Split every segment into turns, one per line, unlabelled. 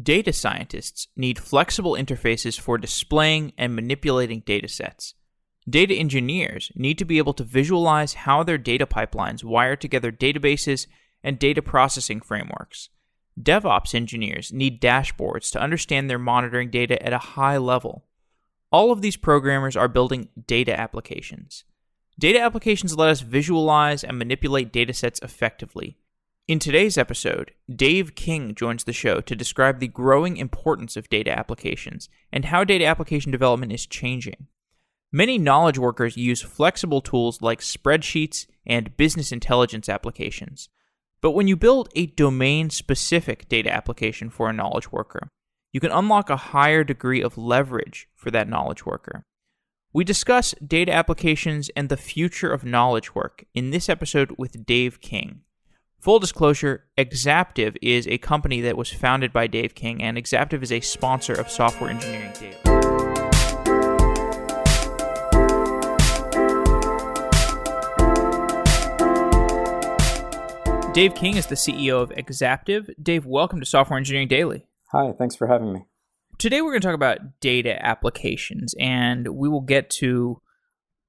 Data scientists need flexible interfaces for displaying and manipulating datasets. Data engineers need to be able to visualize how their data pipelines wire together databases and data processing frameworks. DevOps engineers need dashboards to understand their monitoring data at a high level. All of these programmers are building data applications. Data applications let us visualize and manipulate datasets effectively. In today's episode, Dave King joins the show to describe the growing importance of data applications and how data application development is changing. Many knowledge workers use flexible tools like spreadsheets and business intelligence applications. But when you build a domain specific data application for a knowledge worker, you can unlock a higher degree of leverage for that knowledge worker. We discuss data applications and the future of knowledge work in this episode with Dave King. Full disclosure Exaptive is a company that was founded by Dave King, and Exaptive is a sponsor of Software Engineering Daily. Dave King is the CEO of Exaptive. Dave, welcome to Software Engineering Daily.
Hi, thanks for having me.
Today we're going to talk about data applications, and we will get to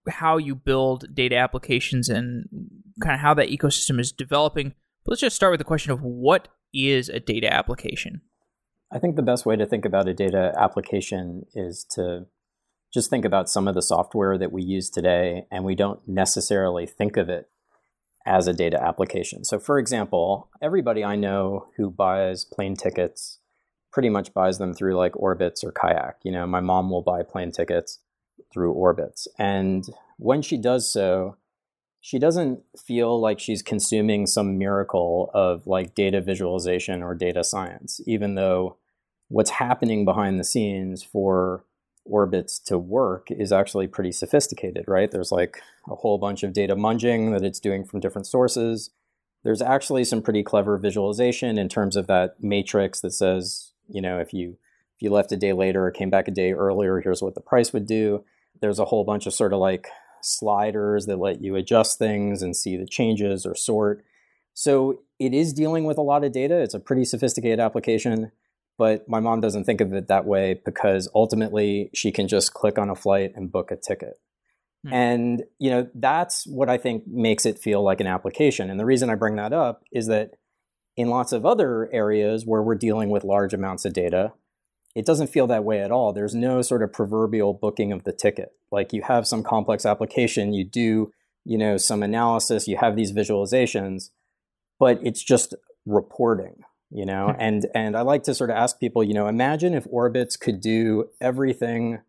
how you build data applications and kind of how that ecosystem is developing. But let's just start with the question of what is a data application?
I think the best way to think about a data application is to just think about some of the software that we use today, and we don't necessarily think of it as a data application. So, for example, everybody I know who buys plane tickets pretty much buys them through like Orbitz or Kayak. You know, my mom will buy plane tickets through Orbitz. And when she does so, she doesn't feel like she's consuming some miracle of like data visualization or data science, even though what's happening behind the scenes for Orbitz to work is actually pretty sophisticated, right? There's like a whole bunch of data munging that it's doing from different sources. There's actually some pretty clever visualization in terms of that matrix that says, you know, if you if you left a day later or came back a day earlier, here's what the price would do. There's a whole bunch of sort of like sliders that let you adjust things and see the changes or sort. So it is dealing with a lot of data. It's a pretty sophisticated application but my mom doesn't think of it that way because ultimately she can just click on a flight and book a ticket. Hmm. And you know, that's what I think makes it feel like an application. And the reason I bring that up is that in lots of other areas where we're dealing with large amounts of data, it doesn't feel that way at all. There's no sort of proverbial booking of the ticket. Like you have some complex application, you do, you know, some analysis, you have these visualizations, but it's just reporting you know hmm. and and i like to sort of ask people you know imagine if orbitz could do everything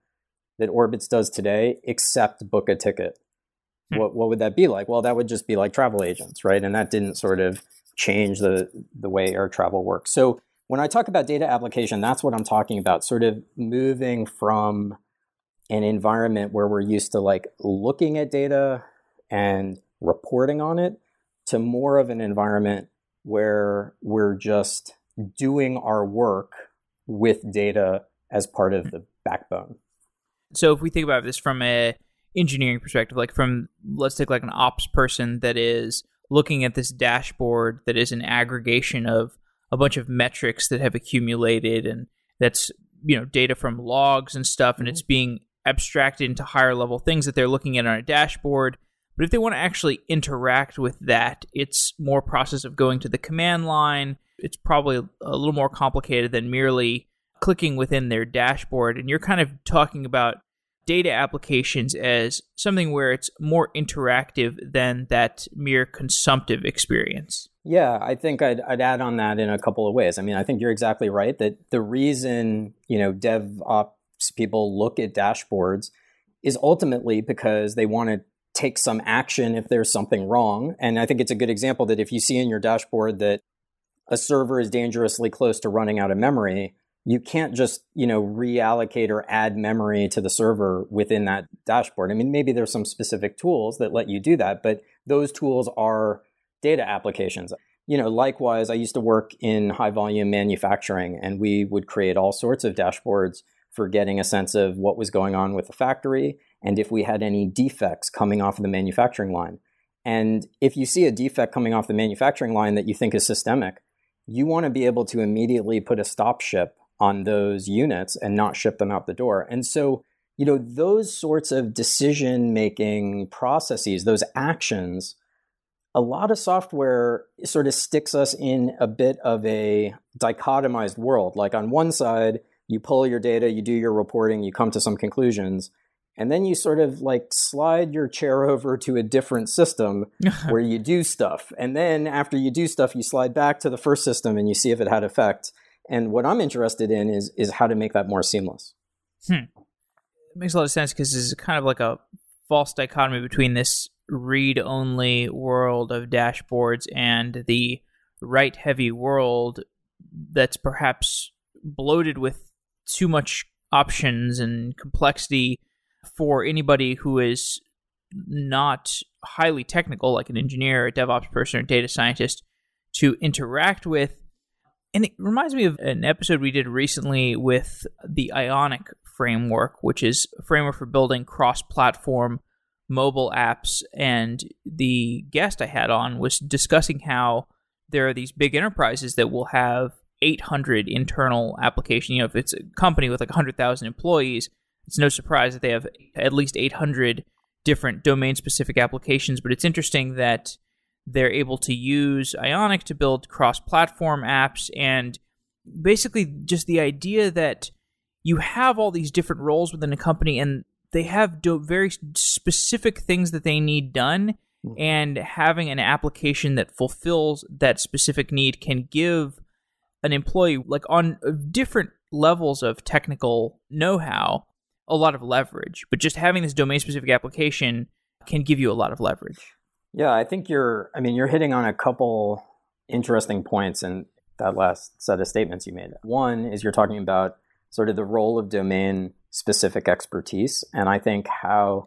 that orbitz does today except book a ticket hmm. what what would that be like well that would just be like travel agents right and that didn't sort of change the the way air travel works so when i talk about data application that's what i'm talking about sort of moving from an environment where we're used to like looking at data and reporting on it to more of an environment where we're just doing our work with data as part of the backbone.
So if we think about this from a engineering perspective, like from let's take like an ops person that is looking at this dashboard that is an aggregation of a bunch of metrics that have accumulated and that's you know data from logs and stuff and mm-hmm. it's being abstracted into higher level things that they're looking at on a dashboard but if they want to actually interact with that, it's more process of going to the command line. It's probably a little more complicated than merely clicking within their dashboard. And you're kind of talking about data applications as something where it's more interactive than that mere consumptive experience.
Yeah, I think I'd, I'd add on that in a couple of ways. I mean, I think you're exactly right that the reason, you know, DevOps people look at dashboards is ultimately because they want to take some action if there's something wrong. And I think it's a good example that if you see in your dashboard that a server is dangerously close to running out of memory, you can't just, you know, reallocate or add memory to the server within that dashboard. I mean, maybe there's some specific tools that let you do that, but those tools are data applications. You know, likewise, I used to work in high volume manufacturing and we would create all sorts of dashboards for getting a sense of what was going on with the factory and if we had any defects coming off of the manufacturing line. And if you see a defect coming off the manufacturing line that you think is systemic, you want to be able to immediately put a stop ship on those units and not ship them out the door. And so, you know, those sorts of decision making processes, those actions, a lot of software sort of sticks us in a bit of a dichotomized world. Like on one side, you pull your data, you do your reporting, you come to some conclusions, and then you sort of like slide your chair over to a different system where you do stuff. And then after you do stuff, you slide back to the first system and you see if it had effect. And what I'm interested in is is how to make that more seamless.
Hmm. It makes a lot of sense because is kind of like a false dichotomy between this read only world of dashboards and the write heavy world that's perhaps bloated with too much options and complexity for anybody who is not highly technical, like an engineer, a DevOps person, or data scientist, to interact with. And it reminds me of an episode we did recently with the Ionic framework, which is a framework for building cross platform mobile apps. And the guest I had on was discussing how there are these big enterprises that will have 800 internal application. You know, if it's a company with like 100,000 employees, it's no surprise that they have at least 800 different domain specific applications. But it's interesting that they're able to use Ionic to build cross platform apps and basically just the idea that you have all these different roles within a company and they have do- very specific things that they need done hmm. and having an application that fulfills that specific need can give an employee like on different levels of technical know-how a lot of leverage but just having this domain specific application can give you a lot of leverage
yeah i think you're i mean you're hitting on a couple interesting points in that last set of statements you made one is you're talking about sort of the role of domain specific expertise and i think how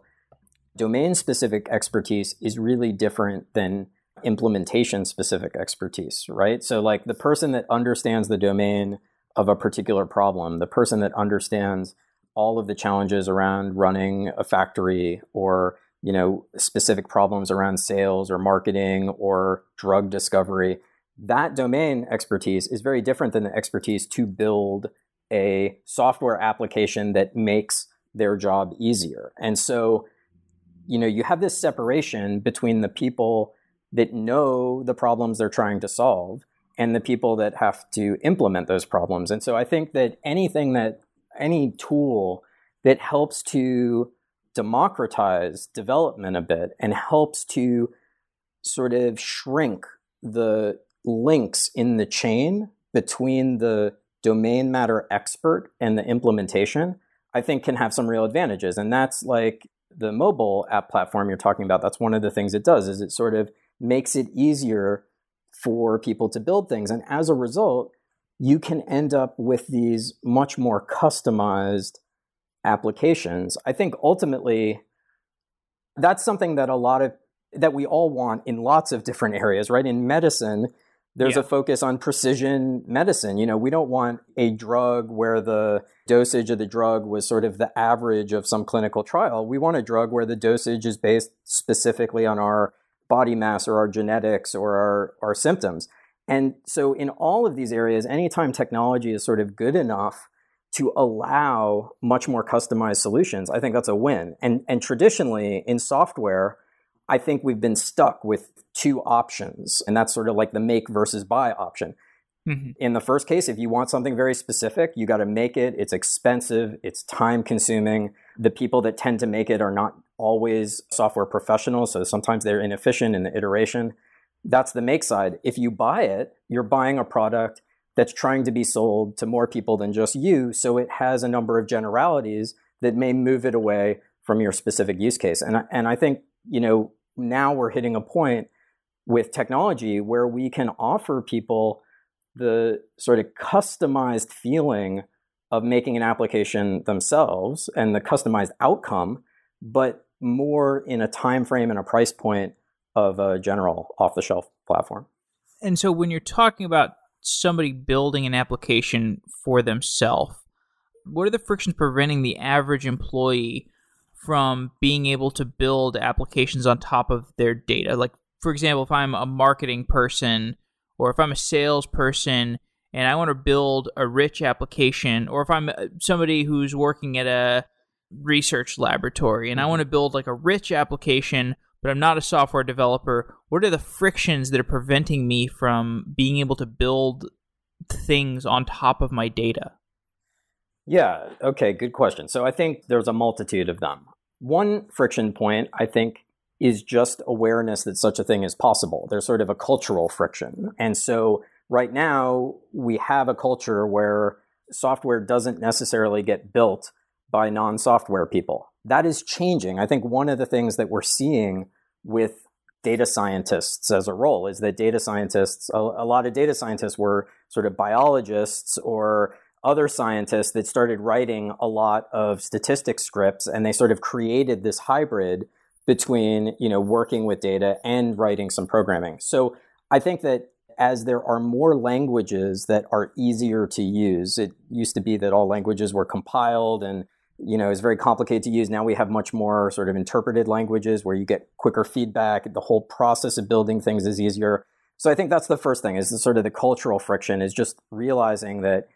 domain specific expertise is really different than implementation specific expertise, right? So, like the person that understands the domain of a particular problem, the person that understands all of the challenges around running a factory or you know specific problems around sales or marketing or drug discovery that domain expertise is very different than the expertise to build a software application that makes their job easier and so you know you have this separation between the people that know the problems they're trying to solve and the people that have to implement those problems. And so I think that anything that any tool that helps to democratize development a bit and helps to sort of shrink the links in the chain between the domain matter expert and the implementation, I think can have some real advantages. And that's like the mobile app platform you're talking about. That's one of the things it does is it sort of makes it easier for people to build things. And as a result, you can end up with these much more customized applications. I think ultimately that's something that a lot of that we all want in lots of different areas, right? In medicine, there's yeah. a focus on precision medicine. You know, we don't want a drug where the dosage of the drug was sort of the average of some clinical trial. We want a drug where the dosage is based specifically on our body mass or our genetics or our, our symptoms. And so, in all of these areas, anytime technology is sort of good enough to allow much more customized solutions, I think that's a win. And, and traditionally in software, I think we've been stuck with two options, and that's sort of like the make versus buy option. Mm-hmm. In the first case, if you want something very specific, you got to make it. It's expensive, it's time consuming. The people that tend to make it are not always software professionals, so sometimes they're inefficient in the iteration. That's the make side. If you buy it, you're buying a product that's trying to be sold to more people than just you, so it has a number of generalities that may move it away from your specific use case. And and I think, you know, now we're hitting a point with technology where we can offer people the sort of customized feeling of making an application themselves and the customized outcome, but more in a time frame and a price point of a general off-the-shelf platform.
And so when you're talking about somebody building an application for themselves, what are the frictions preventing the average employee from being able to build applications on top of their data? Like, for example, if I'm a marketing person or if I'm a salesperson and I want to build a rich application, or if I'm uh, somebody who's working at a research laboratory and I want to build like a rich application, but I'm not a software developer, what are the frictions that are preventing me from being able to build things on top of my data?
Yeah, okay, good question. So I think there's a multitude of them. One friction point, I think, is just awareness that such a thing is possible. There's sort of a cultural friction. And so right now, we have a culture where software doesn't necessarily get built by non software people. That is changing. I think one of the things that we're seeing with data scientists as a role is that data scientists, a, a lot of data scientists were sort of biologists or other scientists that started writing a lot of statistics scripts and they sort of created this hybrid between you know working with data and writing some programming so i think that as there are more languages that are easier to use it used to be that all languages were compiled and you know is very complicated to use now we have much more sort of interpreted languages where you get quicker feedback the whole process of building things is easier so i think that's the first thing is the sort of the cultural friction is just realizing that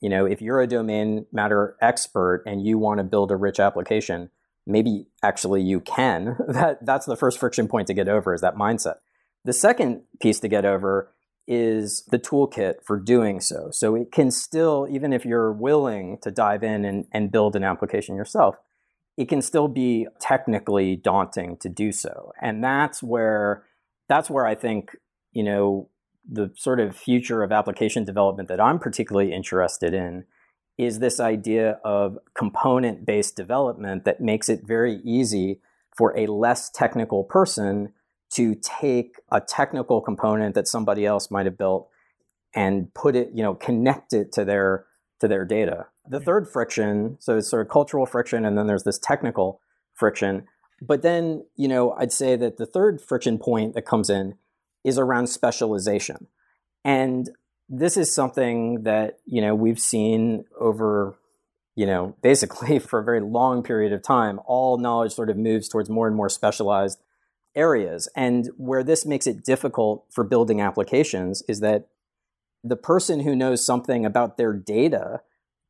you know, if you're a domain matter expert and you want to build a rich application, maybe actually you can. That that's the first friction point to get over is that mindset. The second piece to get over is the toolkit for doing so. So it can still, even if you're willing to dive in and, and build an application yourself, it can still be technically daunting to do so. And that's where that's where I think, you know, the sort of future of application development that I'm particularly interested in is this idea of component based development that makes it very easy for a less technical person to take a technical component that somebody else might have built and put it, you know, connect it to their to their data. The third friction, so it's sort of cultural friction and then there's this technical friction. But then, you know, I'd say that the third friction point that comes in is around specialization. And this is something that, you know, we've seen over, you know, basically for a very long period of time. All knowledge sort of moves towards more and more specialized areas. And where this makes it difficult for building applications is that the person who knows something about their data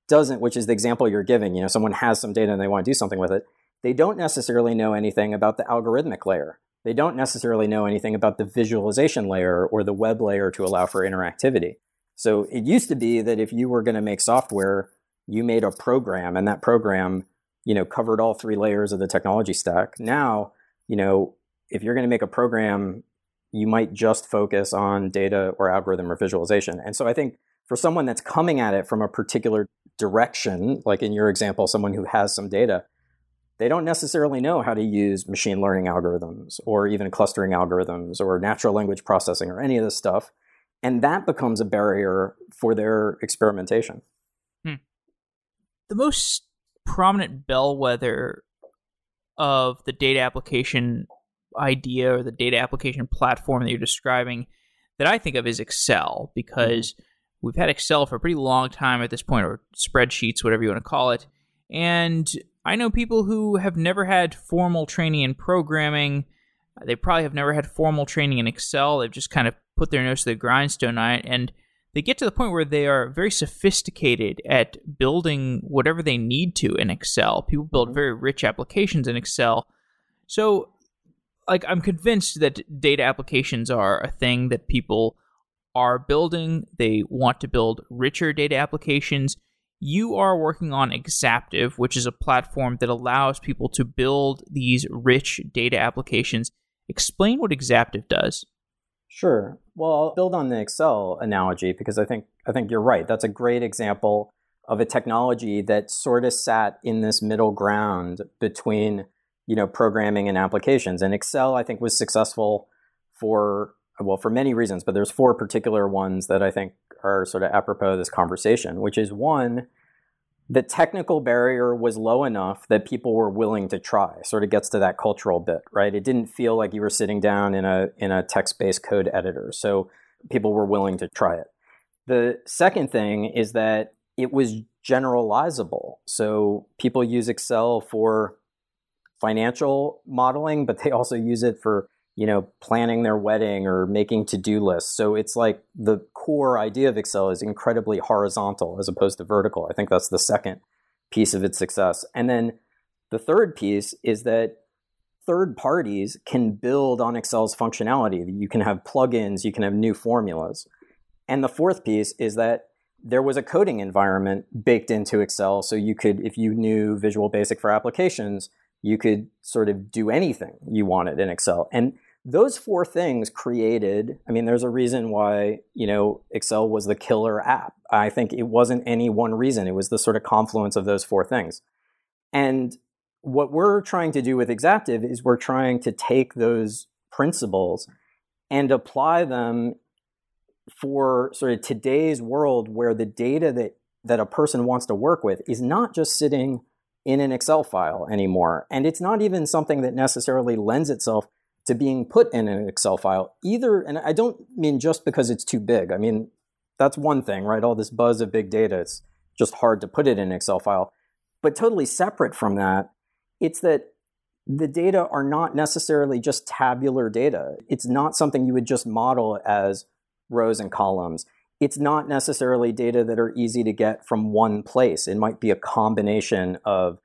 doesn't, which is the example you're giving, you know, someone has some data and they want to do something with it, they don't necessarily know anything about the algorithmic layer they don't necessarily know anything about the visualization layer or the web layer to allow for interactivity. So it used to be that if you were going to make software, you made a program and that program, you know, covered all three layers of the technology stack. Now, you know, if you're going to make a program, you might just focus on data or algorithm or visualization. And so I think for someone that's coming at it from a particular direction, like in your example, someone who has some data, they don't necessarily know how to use machine learning algorithms or even clustering algorithms or natural language processing or any of this stuff. And that becomes a barrier for their experimentation. Hmm.
The most prominent bellwether of the data application idea or the data application platform that you're describing that I think of is Excel because mm-hmm. we've had Excel for a pretty long time at this point, or spreadsheets, whatever you want to call it. And I know people who have never had formal training in programming. They probably have never had formal training in Excel. They've just kind of put their nose to the grindstone on it. And they get to the point where they are very sophisticated at building whatever they need to in Excel. People build mm-hmm. very rich applications in Excel. So, like, I'm convinced that data applications are a thing that people are building. They want to build richer data applications you are working on Exaptive, which is a platform that allows people to build these rich data applications. Explain what Exaptive does.
Sure. Well, I'll build on the Excel analogy because I think I think you're right. That's a great example of a technology that sort of sat in this middle ground between, you know, programming and applications. And Excel I think was successful for well, for many reasons, but there's four particular ones that I think are sort of apropos of this conversation, which is one, the technical barrier was low enough that people were willing to try. Sort of gets to that cultural bit, right? It didn't feel like you were sitting down in a in a text-based code editor. So people were willing to try it. The second thing is that it was generalizable. So people use Excel for financial modeling, but they also use it for you know, planning their wedding or making to-do lists. So it's like the core idea of Excel is incredibly horizontal as opposed to vertical. I think that's the second piece of its success. And then the third piece is that third parties can build on Excel's functionality. You can have plugins, you can have new formulas. And the fourth piece is that there was a coding environment baked into Excel. So you could, if you knew Visual Basic for applications, you could sort of do anything you wanted in Excel. And those four things created, I mean, there's a reason why, you know, Excel was the killer app. I think it wasn't any one reason. It was the sort of confluence of those four things. And what we're trying to do with Exaptive is we're trying to take those principles and apply them for sort of today's world where the data that, that a person wants to work with is not just sitting in an Excel file anymore. And it's not even something that necessarily lends itself to being put in an Excel file either. And I don't mean just because it's too big. I mean, that's one thing, right? All this buzz of big data, it's just hard to put it in an Excel file. But totally separate from that, it's that the data are not necessarily just tabular data. It's not something you would just model as rows and columns. It's not necessarily data that are easy to get from one place. It might be a combination of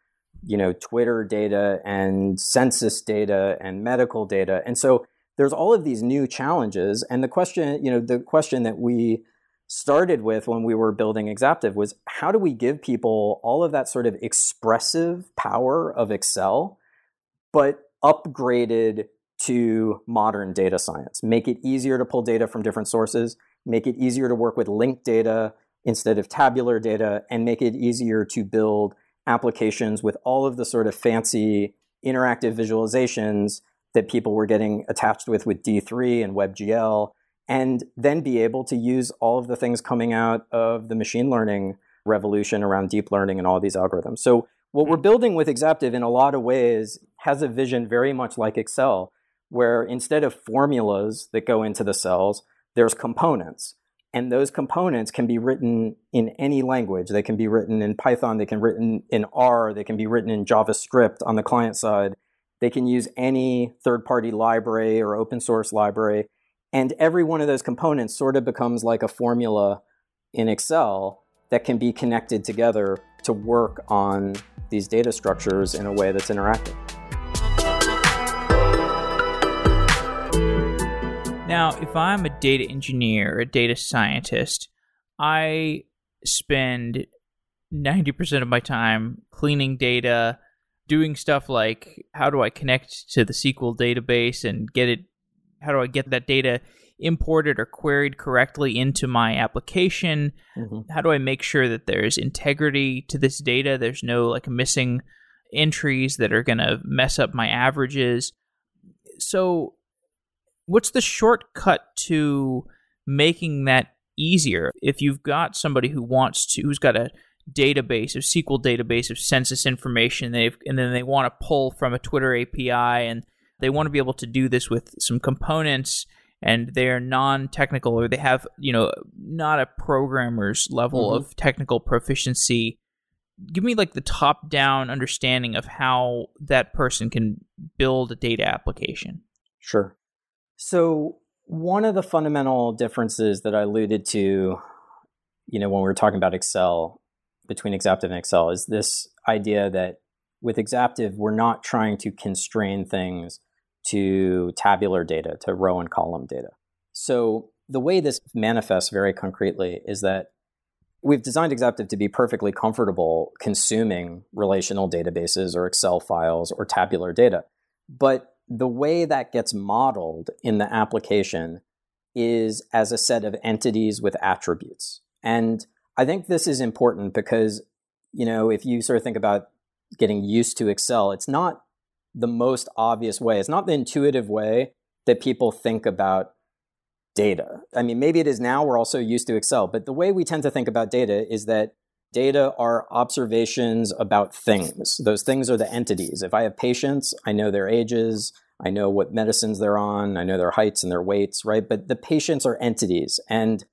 you know Twitter data and census data and medical data. And so there's all of these new challenges and the question, you know, the question that we started with when we were building Exaptive was how do we give people all of that sort of expressive power of Excel but upgraded to modern data science. Make it easier to pull data from different sources, make it easier to work with linked data instead of tabular data, and make it easier to build applications with all of the sort of fancy interactive visualizations that people were getting attached with with D3 and WebGL, and then be able to use all of the things coming out of the machine learning revolution around deep learning and all these algorithms. So what we're hmm. building with Exaptive in a lot of ways has a vision very much like Excel, where instead of formulas that go into the cells, there's components. And those components can be written in any language. They can be written in Python, they can be written in R, they can be written in JavaScript on the client side. They can use any third party library or open source library. And every one of those components sort of becomes like a formula in Excel that can be connected together to work on these data structures in a way that's interactive.
Now, if I'm a data engineer, a data scientist, I spend 90% of my time cleaning data, doing stuff like how do I connect to the SQL database and get it, how do I get that data imported or queried correctly into my application? Mm-hmm. How do I make sure that there's integrity to this data? There's no like missing entries that are going to mess up my averages. So what's the shortcut to making that easier? If you've got somebody who wants to, who's got a database, a SQL database of census information, they've, and then they want to pull from a Twitter API, and they want to be able to do this with some components, and they're non-technical, or they have, you know, not a programmer's level mm-hmm. of technical proficiency. Give me like the top-down understanding of how that person can build a data application.
Sure. So, one of the fundamental differences that I alluded to, you know, when we were talking about Excel, between Exaptive and Excel, is this idea that with Exaptive, we're not trying to constrain things to tabular data, to row and column data. So, the way this manifests very concretely is that we've designed Exaptive to be perfectly comfortable consuming relational databases or Excel files or tabular data. But the way that gets modeled in the application is as a set of entities with attributes. And I think this is important because, you know, if you sort of think about getting used to Excel, it's not the most obvious way. It's not the intuitive way that people think about data. I mean, maybe it is now, we're also used to Excel, but the way we tend to think about data is that data are observations about things. Those things are the entities. If I have patients, I know their ages, I know what medicines they're on, I know their heights and their weights, right? But the patients are entities. And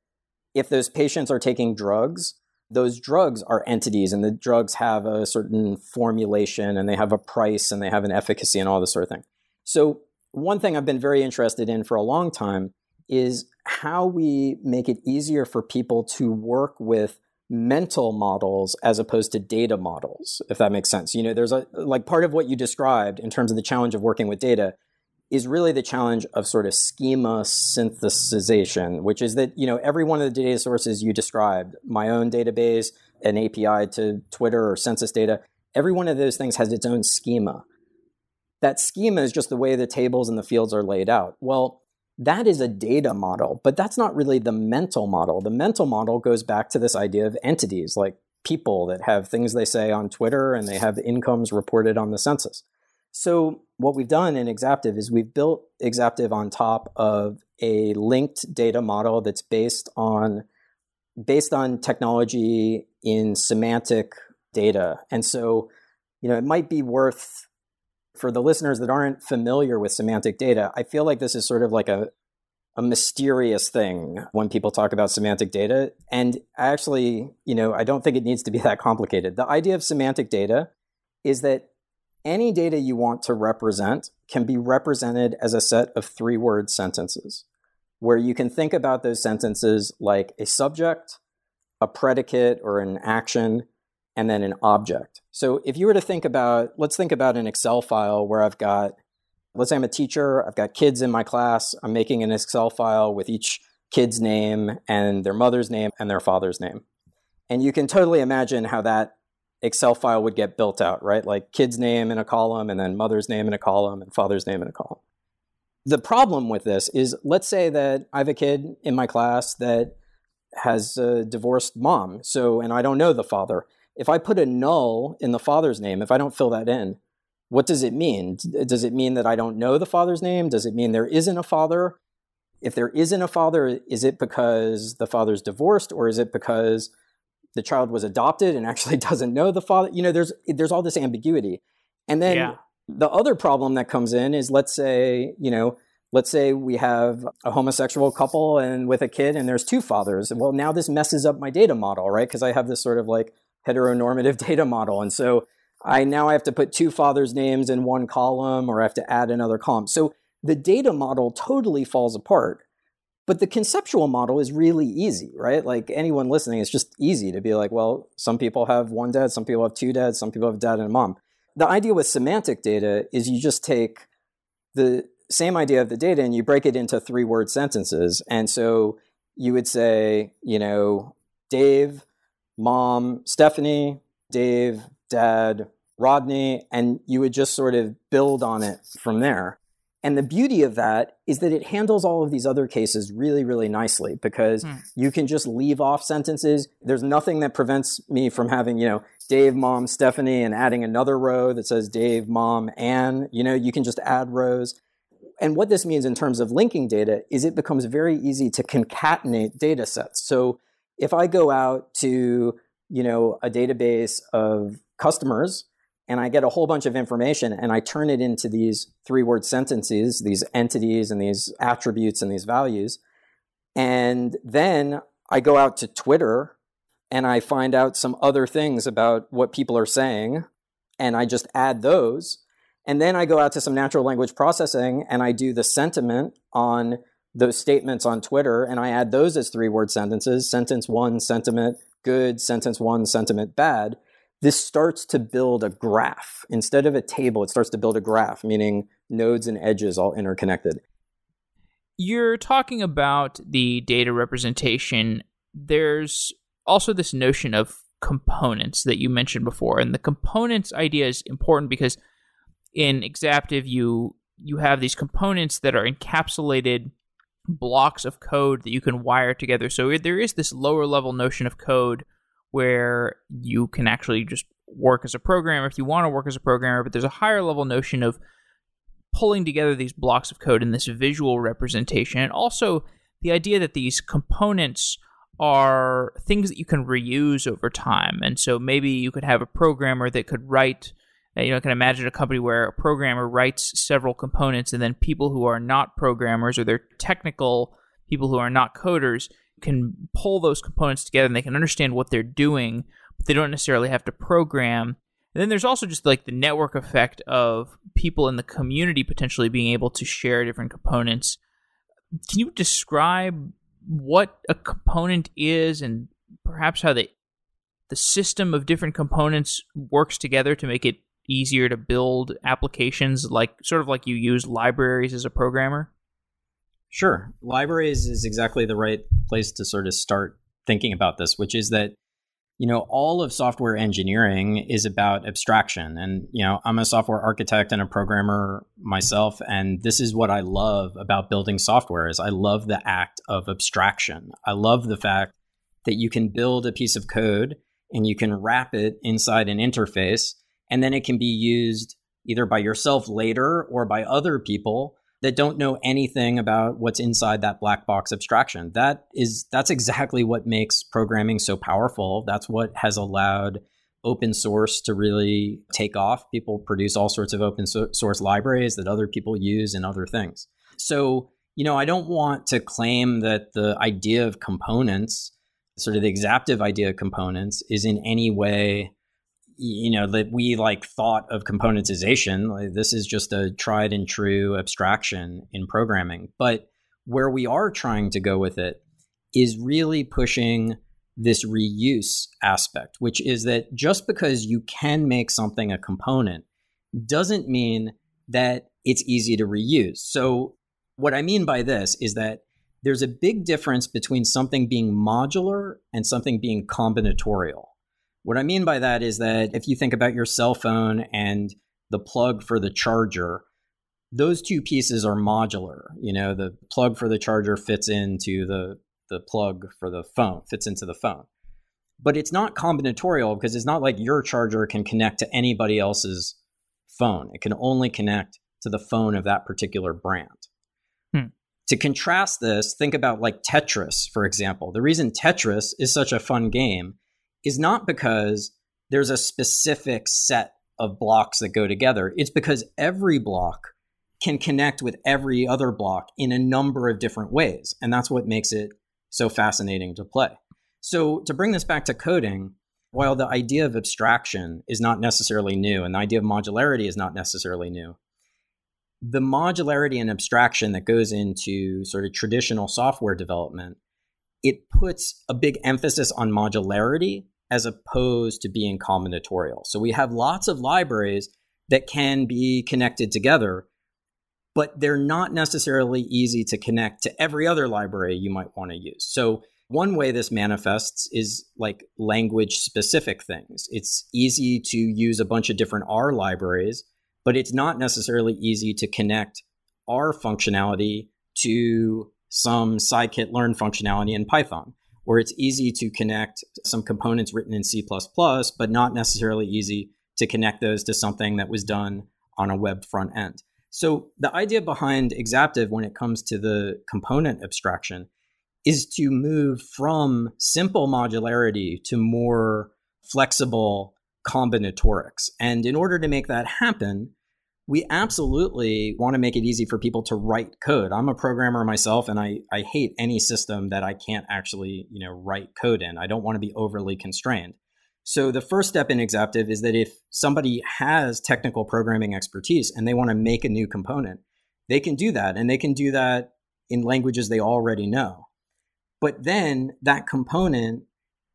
if those patients are taking drugs, those drugs are entities and the drugs have a certain formulation and they have a price and they have an efficacy and all this sort of thing. So one thing I've been very interested in for a long time is how we make it easier for people to work with mental models as opposed to data models, if that makes sense. You know, there's a like part of what you described in terms of the challenge of working with data is really the challenge of sort of schema synthesization, which is that, you know, every one of the data sources you described, my own database, an API to Twitter or census data, every one of those things has its own schema. That schema is just the way the tables and the fields are laid out. Well, that is a data model, but that's not really the mental model. The mental model goes back to this idea of entities like people that have things they say on Twitter and they have incomes reported on the census. So, what we've done in Exaptive is we've built Exaptive on top of a linked data model that's based on based on technology in semantic data. And so, you know, it might be worth for the listeners that aren't familiar with semantic data, I feel like this is sort of like a a mysterious thing when people talk about semantic data. And actually, you know, I don't think it needs to be that complicated. The idea of semantic data is that any data you want to represent can be represented as a set of three word sentences, where you can think about those sentences like a subject, a predicate or an action, and then an object. So if you were to think about, let's think about an Excel file where I've got, let's say I'm a teacher, I've got kids in my class, I'm making an Excel file with each kid's name and their mother's name and their father's name. And you can totally imagine how that Excel file would get built out, right? Like kid's name in a column and then mother's name in a column and father's name in a column. The problem with this is let's say that I have a kid in my class that has a divorced mom, so and I don't know the father if I put a null in the father's name, if I don't fill that in, what does it mean? Uh, does it mean that I don't know the father's name? Does it mean there isn't a father? If there isn't a father, is it because the father's divorced or is it because the child was adopted and actually doesn't know the father? You know, there's there's all this ambiguity. And then yeah. the other problem that comes in is let's say, you know, let's say we have a homosexual couple and with a kid and there's two fathers. Well, now this messes up my data model, right? Because I have this sort of like heteronormative data model. And so I now I have to put two fathers' names in one column or I have to add another column. So the data model totally falls apart. But the conceptual model is really easy, right? Like anyone listening, it's just easy to be like, well, some people have one dad, some people have two dads, some people have a dad and a mom. The idea with semantic data is you just take the same idea of the data and you break it into three word sentences. And so you would say, you know, Dave mom, Stephanie, Dave, dad, Rodney, and you would just sort of build on it from there. And the beauty of that is that it handles all of these other cases really, really nicely because mm. you can just leave off sentences. There's nothing that prevents me from having, you know, Dave, mom, Stephanie, and adding another row that says Dave, mom, Anne. You know, you can just add rows. And what this means in terms of linking data is it becomes very easy to concatenate data sets. So if I go out to, you know, a database of customers and I get a whole bunch of information and I turn it into these three word sentences, these entities and these attributes and these values, and then I go out to Twitter and I find out some other things about what people are saying and I just add those. And then I go out to some natural language processing and I do the sentiment on those statements on Twitter and I add those as three word sentences sentence one, sentiment good, sentence one, sentiment bad. This starts to build a graph. Instead of a table, it starts to build a graph, meaning nodes and edges all interconnected.
You're talking about the data representation. There's also this notion of components that you mentioned before. And the components idea is important because in Exaptive, you you have these components that are encapsulated blocks of code that you can wire together. So there is this lower level notion of code where you can actually just work as a programmer if you want to work as a programmer, but there's a higher level notion of pulling together these blocks of code in this visual representation. And also the idea that these components are things that you can reuse over time. And so maybe you could have a programmer that could write you know, I can imagine a company where a programmer writes several components, and then people who are not programmers or they're technical people who are not coders can pull those components together and they can understand what they're doing, but they don't necessarily have to program. And then there's also just like the network effect of people in the community potentially being able to share different components. Can you describe what a component is and perhaps how the the system of different components works together to make it easier to build applications like sort of like you use libraries as a programmer?
Sure. Libraries is exactly the right place to sort of start thinking about this, which is that you know all of software engineering is about abstraction and you know i'm a software architect and a programmer myself and this is what i love about building software is i love the act of abstraction i love the fact that you can build a piece of code and you can wrap it inside an interface and then it can be used either by yourself later or by other people that don't know anything about what's inside that black box abstraction. That is that's exactly what makes programming so powerful. That's what has allowed open source to really take off. People produce all sorts of open source libraries that other people use and other things. So, you know, I don't want to claim that the idea of components, sort of the exaptive idea of components, is in any way you know that we like thought of componentization like, this is just a tried and true abstraction in programming. But where we are trying to go with it is really pushing this reuse aspect which is that just because you can make something a component doesn't mean that it's easy to reuse. So what i mean by this is that there's a big difference between something being modular and something being combinatorial what I mean by that is that if you think about your cell phone and the plug for the charger, those two pieces are modular. You know, the plug for the charger fits into the the plug for the phone, fits into the phone. But it's not combinatorial because it's not like your charger can connect to anybody else's phone. It can only connect to the phone of that particular brand. Hmm. To contrast this, think about like Tetris, for example. The reason Tetris is such a fun game is not because there's a specific set of blocks that go together. It's because every block can connect with every other block in a number of different ways. And that's what makes it so fascinating to play. So, to bring this back to coding, while the idea of abstraction is not necessarily new and the idea of modularity is not necessarily new, the modularity and abstraction that goes into sort of traditional software development, it puts a big emphasis on modularity as opposed to being combinatorial. So we have lots of libraries that can be connected together, but they're not necessarily easy to connect to every other library you might want to use. So one way this manifests is like language specific things. It's easy to use a bunch of different R libraries, but it's not necessarily easy to connect R functionality to some scikit learn functionality in Python where it's easy to connect some components written in C, but not necessarily easy to connect those to something that was done on a web front end. So, the idea behind Exaptive when it comes to the component abstraction is to move from simple modularity to more flexible combinatorics. And in order to make that happen, we absolutely want to make it easy for people to write code. I'm a programmer myself and I, I hate any system that I can't actually, you know, write code in. I don't want to be overly constrained. So the first step in Exaptive is that if somebody has technical programming expertise and they want to make a new component, they can do that and they can do that in languages they already know. But then that component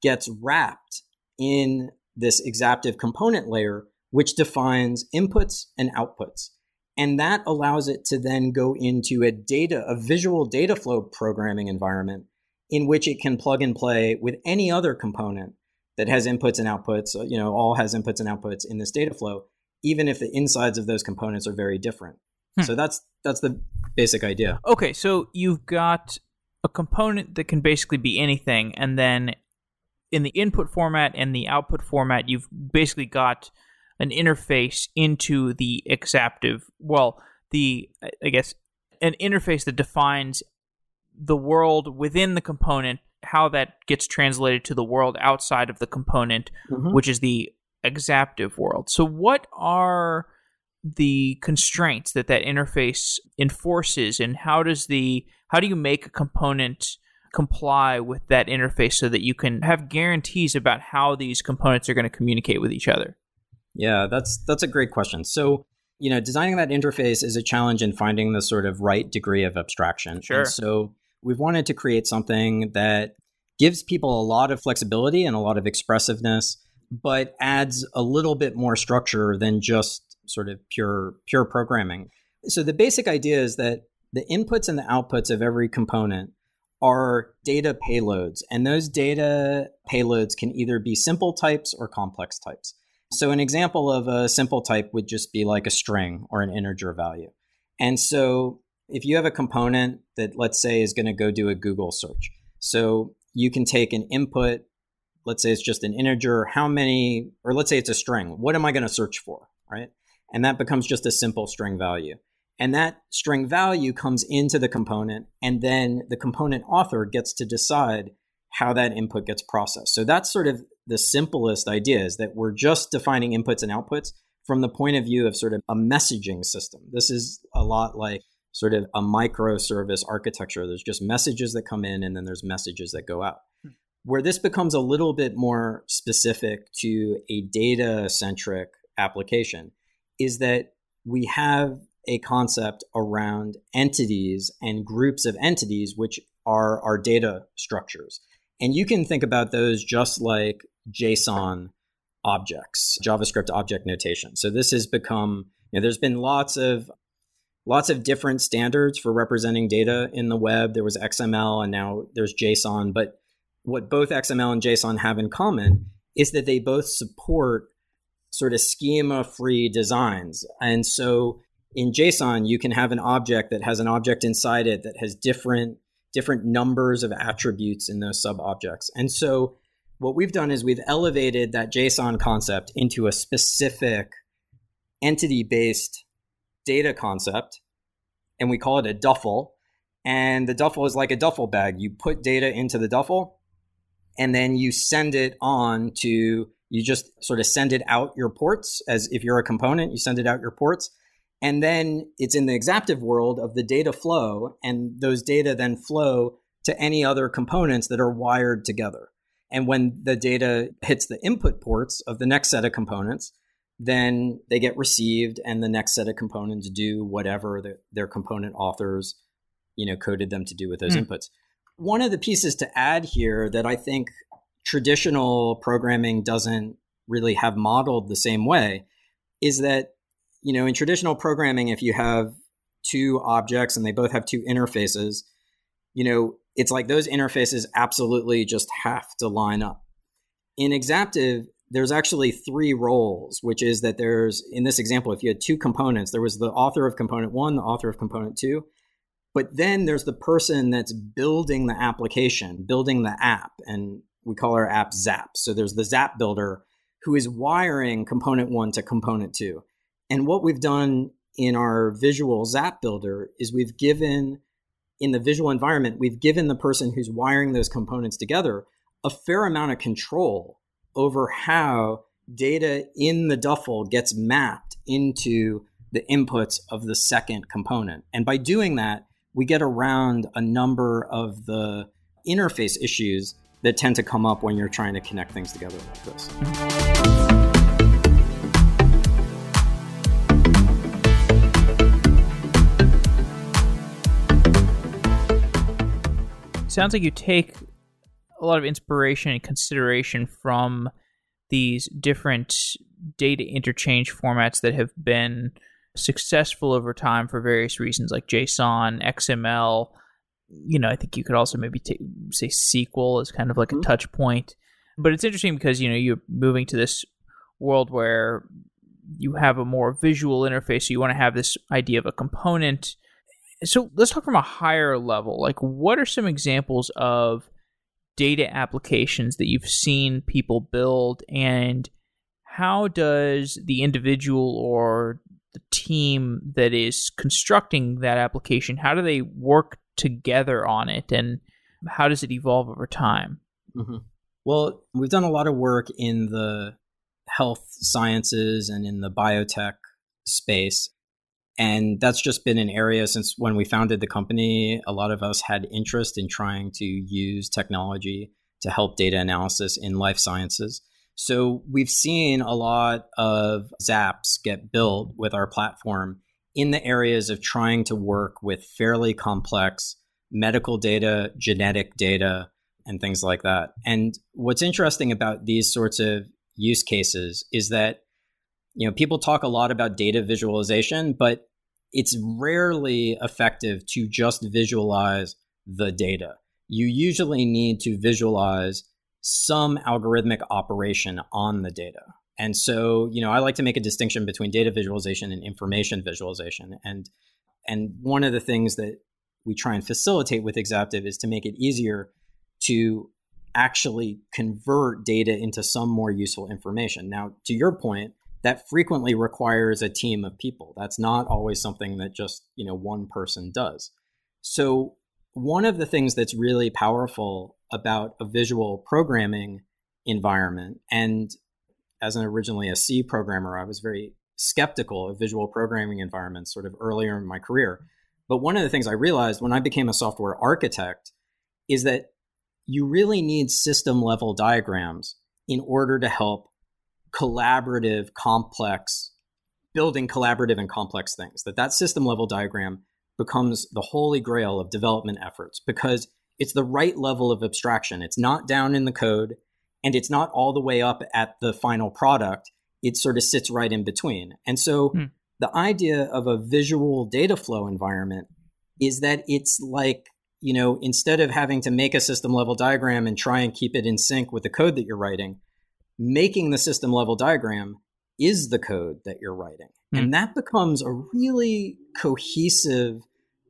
gets wrapped in this Exaptive component layer which defines inputs and outputs. And that allows it to then go into a data, a visual data flow programming environment in which it can plug and play with any other component that has inputs and outputs, uh, you know, all has inputs and outputs in this data flow, even if the insides of those components are very different. Hmm. So that's that's the basic idea.
Okay, so you've got a component that can basically be anything, and then in the input format and the output format, you've basically got an interface into the exaptive, well, the, I guess, an interface that defines the world within the component, how that gets translated to the world outside of the component, mm-hmm. which is the exaptive world. So, what are the constraints that that interface enforces, and how does the how do you make a component comply with that interface so that you can have guarantees about how these components are going to communicate with each other?
Yeah, that's that's a great question. So, you know, designing that interface is a challenge in finding the sort of right degree of abstraction.
Sure.
And so we've wanted to create something that gives people a lot of flexibility and a lot of expressiveness, but adds a little bit more structure than just sort of pure pure programming. So the basic idea is that the inputs and the outputs of every component are data payloads, and those data payloads can either be simple types or complex types. So, an example of a simple type would just be like a string or an integer value. And so, if you have a component that, let's say, is going to go do a Google search, so you can take an input, let's say it's just an integer, how many, or let's say it's a string, what am I going to search for, right? And that becomes just a simple string value. And that string value comes into the component, and then the component author gets to decide how that input gets processed. So that's sort of the simplest idea is that we're just defining inputs and outputs from the point of view of sort of a messaging system. This is a lot like sort of a microservice architecture. There's just messages that come in and then there's messages that go out. Hmm. Where this becomes a little bit more specific to a data centric application is that we have a concept around entities and groups of entities, which are our data structures. And you can think about those just like JSON objects, JavaScript object notation. So this has become, you know, there's been lots of lots of different standards for representing data in the web. There was XML and now there's JSON, but what both XML and JSON have in common is that they both support sort of schema free designs. And so in JSON, you can have an object that has an object inside it that has different different numbers of attributes in those sub objects. And so what we've done is we've elevated that JSON concept into a specific entity based data concept, and we call it a duffel. And the duffel is like a duffel bag. You put data into the duffel, and then you send it on to, you just sort of send it out your ports. As if you're a component, you send it out your ports. And then it's in the exaptive world of the data flow, and those data then flow to any other components that are wired together. And when the data hits the input ports of the next set of components, then they get received and the next set of components do whatever the, their component authors you know coded them to do with those mm. inputs one of the pieces to add here that i think traditional programming doesn't really have modeled the same way is that you know in traditional programming if you have two objects and they both have two interfaces you know it's like those interfaces absolutely just have to line up. In Exaptive, there's actually three roles, which is that there's, in this example, if you had two components, there was the author of component one, the author of component two, but then there's the person that's building the application, building the app, and we call our app Xap. So there's the Xap builder who is wiring component one to component two. And what we've done in our visual Xap builder is we've given in the visual environment, we've given the person who's wiring those components together a fair amount of control over how data in the duffel gets mapped into the inputs of the second component. And by doing that, we get around a number of the interface issues that tend to come up when you're trying to connect things together like this.
Sounds like you take a lot of inspiration and consideration from these different data interchange formats that have been successful over time for various reasons, like JSON, XML. You know, I think you could also maybe t- say SQL as kind of like mm-hmm. a touch point. But it's interesting because you know you're moving to this world where you have a more visual interface. So you want to have this idea of a component so let's talk from a higher level. Like, what are some examples of data applications that you've seen people build, and how does the individual or the team that is constructing that application how do they work together on it, and how does it evolve over time?
Mm-hmm. Well, we've done a lot of work in the health sciences and in the biotech space and that's just been an area since when we founded the company. A lot of us had interest in trying to use technology to help data analysis in life sciences. So we've seen a lot of Xaps get built with our platform in the areas of trying to work with fairly complex medical data, genetic data, and things like that. And what's interesting about these sorts of use cases is that you know people talk a lot about data visualization, but it's rarely effective to just visualize the data. You usually need to visualize some algorithmic operation on the data. And so, you know, I like to make a distinction between data visualization and information visualization. And and one of the things that we try and facilitate with Exaptive is to make it easier to actually convert data into some more useful information. Now, to your point, that frequently requires a team of people. That's not always something that just, you know, one person does. So, one of the things that's really powerful about a visual programming environment and as an originally a C programmer, I was very skeptical of visual programming environments sort of earlier in my career. But one of the things I realized when I became a software architect is that you really need system level diagrams in order to help collaborative, complex, building collaborative and complex things. That that system level diagram becomes the holy grail of development efforts because it's the right level of abstraction. It's not down in the code and it's not all the way up at the final product. It sort of sits right in between. And so hmm. the idea of a visual data flow environment is that it's like, you know, instead of having to make a system level diagram and try and keep it in sync with the code that you're writing, making the system level diagram is the code that you're writing. Hmm. And that becomes a really cohesive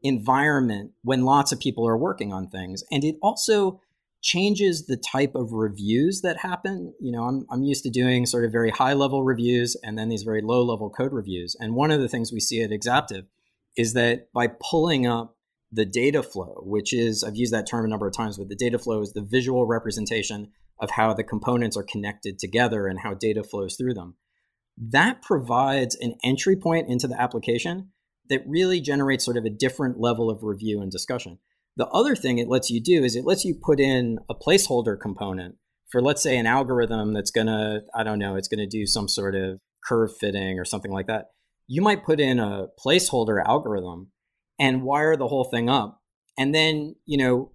environment when lots of people are working on things. And it also changes the type of reviews that happen. You know, I'm, I'm used to doing sort of very high level reviews and then these very low level code reviews. And one of the things we see at Exaptive is that by pulling up the data flow, which is, I've used that term a number of times, but the data flow is the visual representation of how the components are connected together and how data flows through them. That provides an entry point into the application that really generates sort of a different level of review and discussion. The other thing it lets you do is it lets you put in a placeholder component for, let's say, an algorithm that's going to, I don't know, it's going to do some sort of curve fitting or something like that. You might put in a placeholder algorithm and wire the whole thing up and then, you know,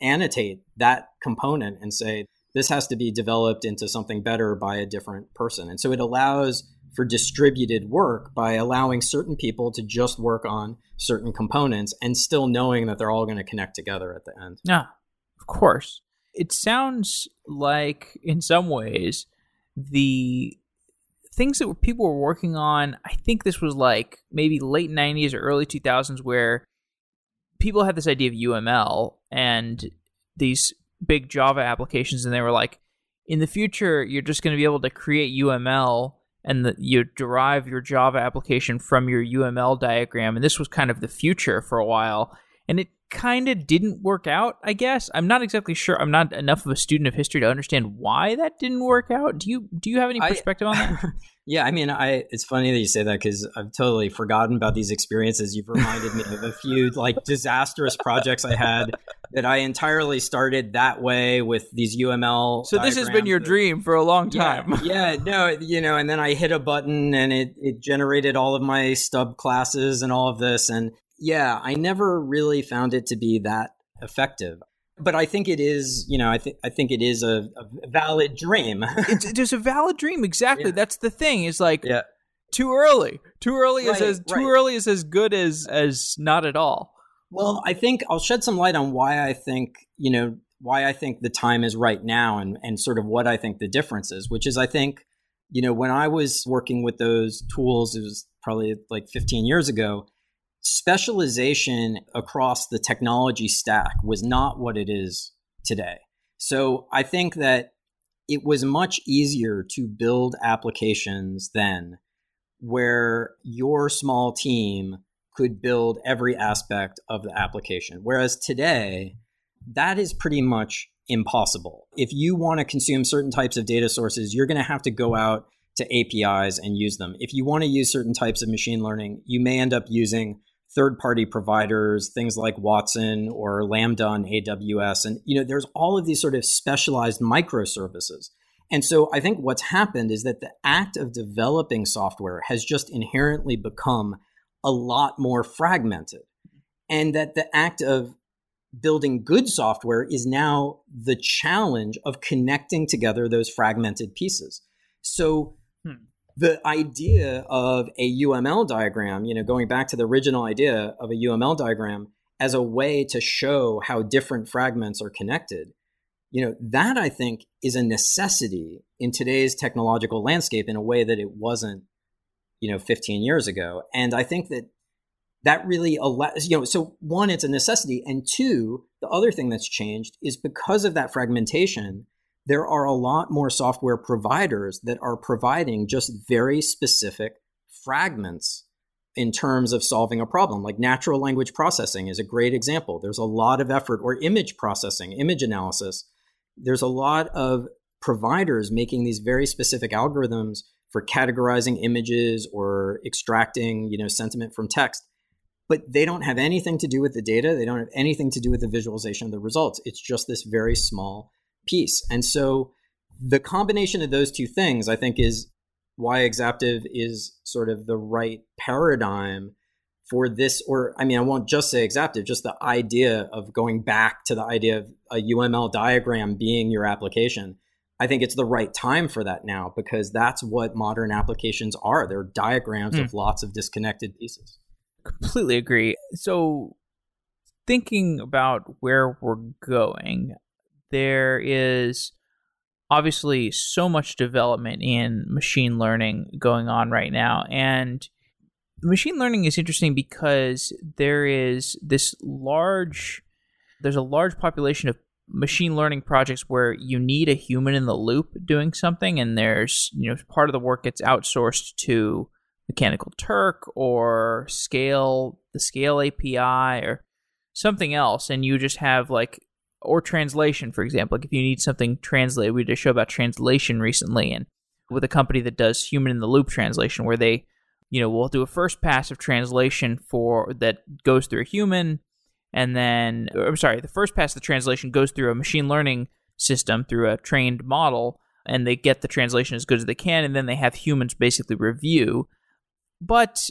annotate that component and say, this has to be developed into something better by a different person. And so it allows for distributed work by allowing certain people to just work on certain components and still knowing that they're all going to connect together at the end.
Yeah, of course. It sounds like, in some ways, the things that people were working on, I think this was like maybe late 90s or early 2000s, where people had this idea of UML and these big Java applications, and they were like, in the future, you're just going to be able to create UML and the, you derive your Java application from your UML diagram. And this was kind of the future for a while. And it kind of didn't work out, I guess. I'm not exactly sure. I'm not enough of a student of history to understand why that didn't work out. Do you do you have any perspective I, on that?
yeah, I mean, I it's funny that you say that cuz I've totally forgotten about these experiences. You've reminded me of a few like disastrous projects I had that I entirely started that way with these UML.
So this has been your that, dream for a long time.
Yeah, yeah, no, you know, and then I hit a button and it it generated all of my stub classes and all of this and yeah, I never really found it to be that effective. But I think it is, you know, I think I think it is a, a valid dream.
it's, it is a valid dream, exactly. Yeah. That's the thing. Is like yeah. too early. Too early right, is as too right. early is as good as as not at all.
Well, I think I'll shed some light on why I think, you know, why I think the time is right now and and sort of what I think the difference is, which is I think, you know, when I was working with those tools, it was probably like 15 years ago, specialization across the technology stack was not what it is today. So I think that it was much easier to build applications then where your small team could build every aspect of the application. Whereas today, that is pretty much impossible. If you want to consume certain types of data sources, you're going to have to go out to APIs and use them. If you want to use certain types of machine learning, you may end up using third party providers, things like Watson or Lambda on AWS. And, you know, there's all of these sort of specialized microservices. And so I think what's happened is that the act of developing software has just inherently become a lot more fragmented. And that the act of building good software is now the challenge of connecting together those fragmented pieces. So hmm. The idea of a UML diagram, you know, going back to the original idea of a UML diagram as a way to show how different fragments are connected, you know, that I think is a necessity in today's technological landscape in a way that it wasn't, you know, 15 years ago. And I think that that really allows, you know, so one, it's a necessity. And two, the other thing that's changed is because of that fragmentation, there are a lot more software providers that are providing just very specific fragments in terms of solving a problem. Like natural language processing is a great example. There's a lot of effort, or image processing, image analysis. There's a lot of providers making these very specific algorithms for categorizing images or extracting, you know, sentiment from text but they don't have anything to do with the data. They don't have anything to do with the visualization of the results. It's just this very small piece. And so the combination of those two things, I think, is why Exaptive is sort of the right paradigm for this. Or, I mean, I won't just say Exaptive, just the idea of going back to the idea of a UML diagram being your application. I think it's the right time for that now because that's what modern applications are. They're diagrams mm. of lots of disconnected pieces
completely agree. So, thinking about where we're going, there is obviously so much development in machine learning going on right now. And machine learning is interesting because there is this large there's a large population of machine learning projects where you need a human in the loop doing something and there's you know part of the work gets outsourced to Mechanical Turk or Scale, the Scale API or something else, and you just have like or translation, for example. Like if you need something translated, we did a show about translation recently, and with a company that does human in the loop translation, where they, you know, will do a first pass of translation for that goes through a human, and then I'm sorry, the first pass of the translation goes through a machine learning system through a trained model, and they get the translation as good as they can, and then they have humans basically review but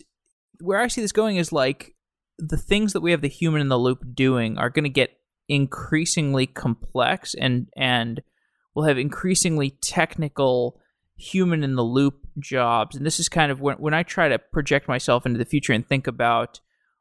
where I see this going is like the things that we have the human in the loop doing are going to get increasingly complex and and we'll have increasingly technical human in the loop jobs. And this is kind of when when I try to project myself into the future and think about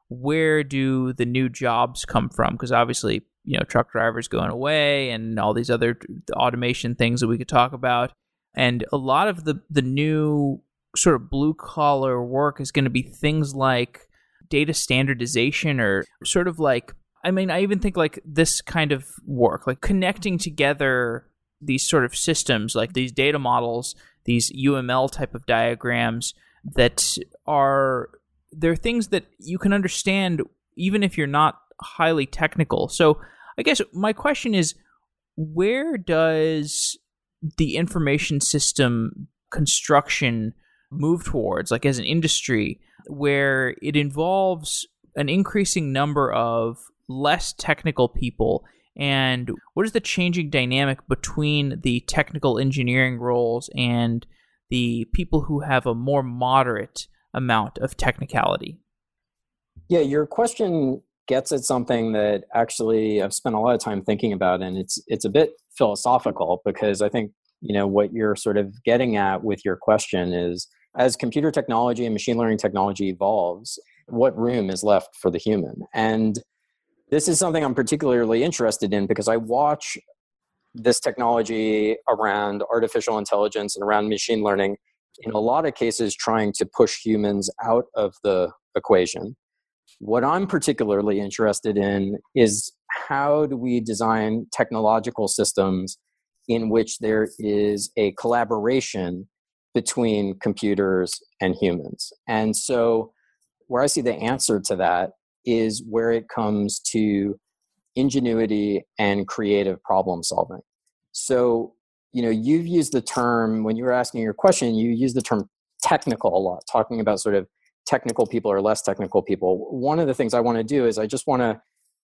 where do the new jobs come from? Because obviously you know truck drivers going away and all these other automation things that we could talk about. And a lot of the the new sort of blue collar work is going to be things like data standardization or sort of like I mean I even think like this kind of work like connecting together these sort of systems like these data models these UML type of diagrams that are they're things that you can understand even if you're not highly technical. So I guess my question is where does the information system construction move towards, like as an industry, where it involves an increasing number of less technical people and what is the changing dynamic between the technical engineering roles and the people who have a more moderate amount of technicality?
Yeah, your question gets at something that actually I've spent a lot of time thinking about, and it's it's a bit philosophical because I think you know what you're sort of getting at with your question is as computer technology and machine learning technology evolves, what room is left for the human? And this is something I'm particularly interested in because I watch this technology around artificial intelligence and around machine learning in a lot of cases trying to push humans out of the equation. What I'm particularly interested in is how do we design technological systems in which there is a collaboration between computers and humans. And so, where I see the answer to that is where it comes to ingenuity and creative problem solving. So, you know, you've used the term, when you were asking your question, you used the term technical a lot, talking about sort of technical people or less technical people. One of the things I want to do is I just want to